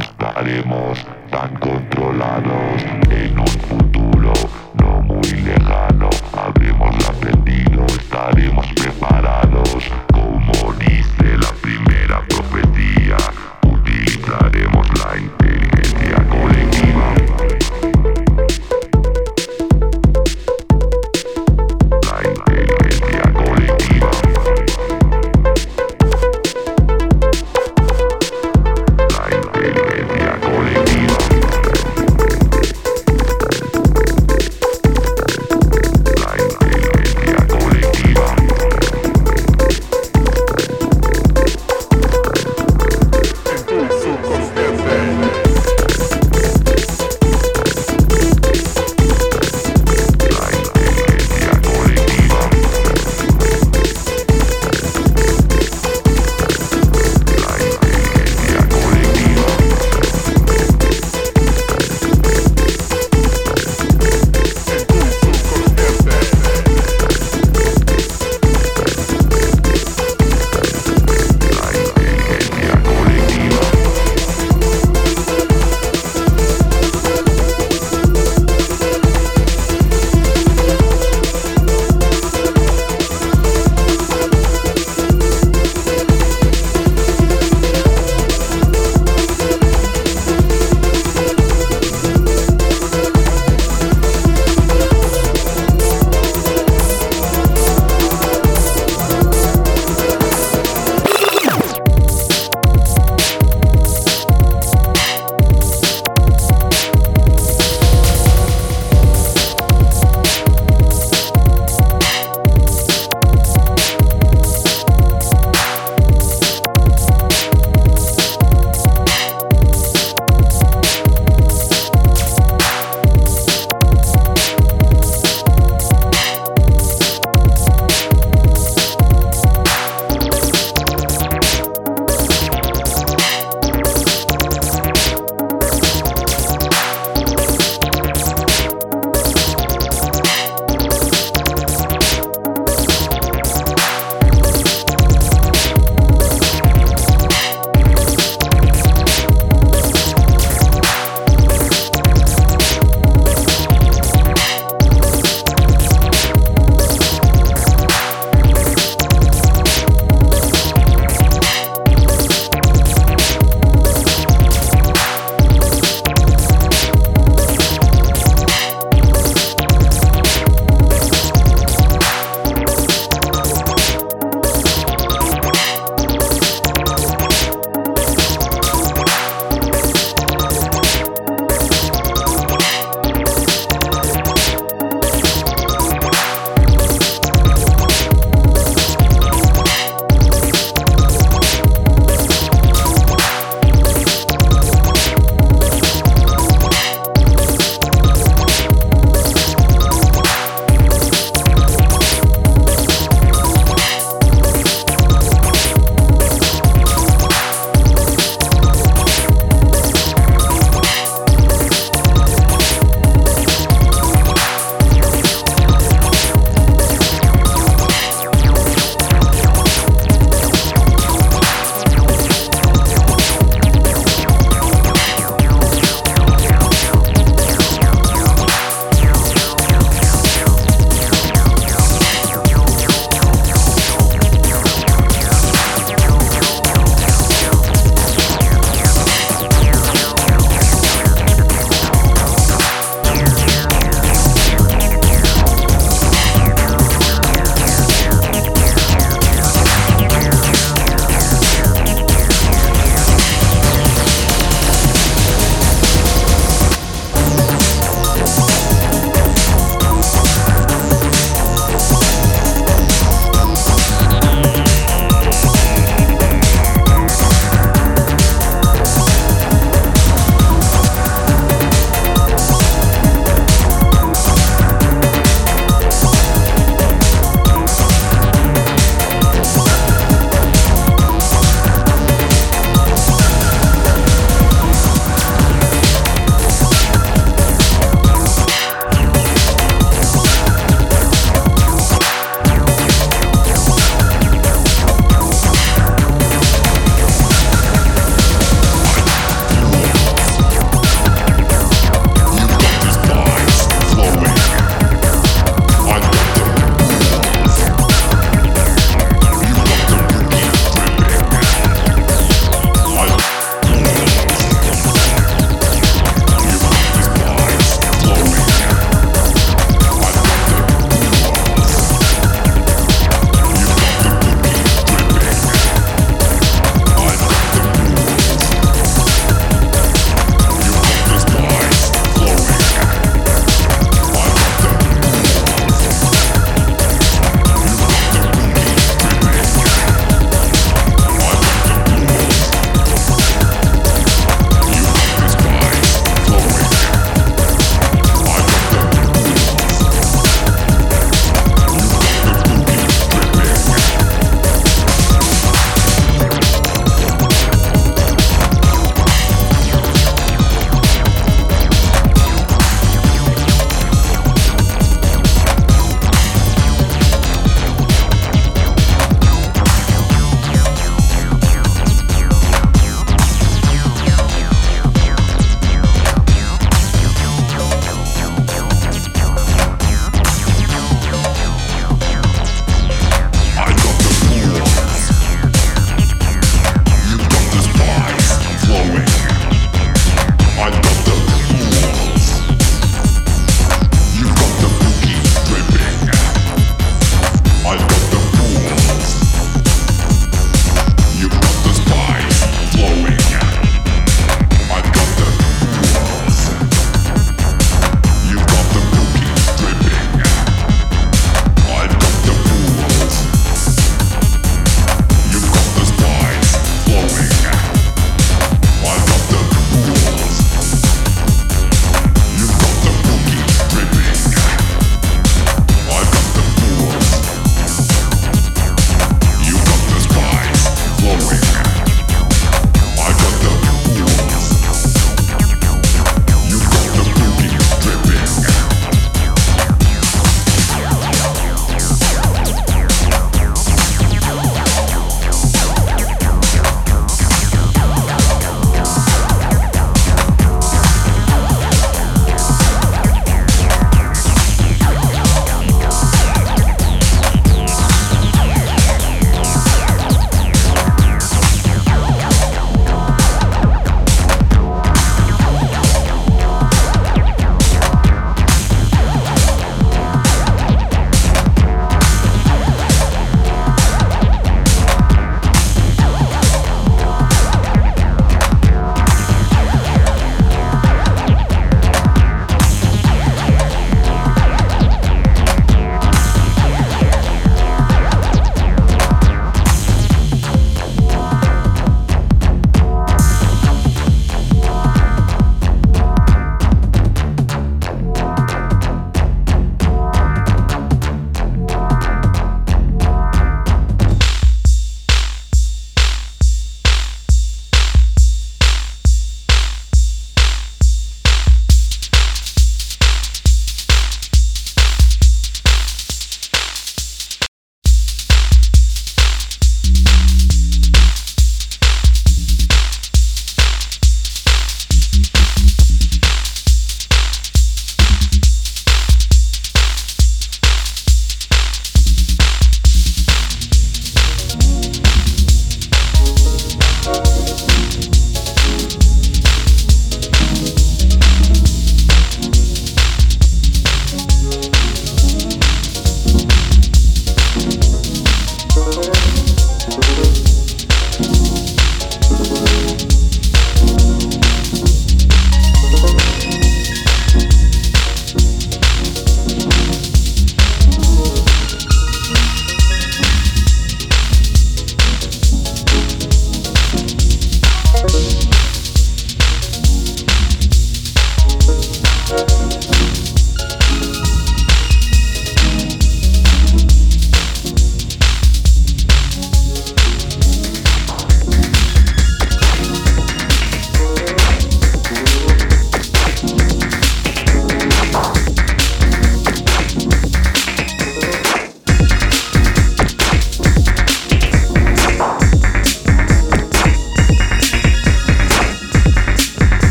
estaremos tan controlados en un futuro no muy lejano.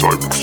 Cyber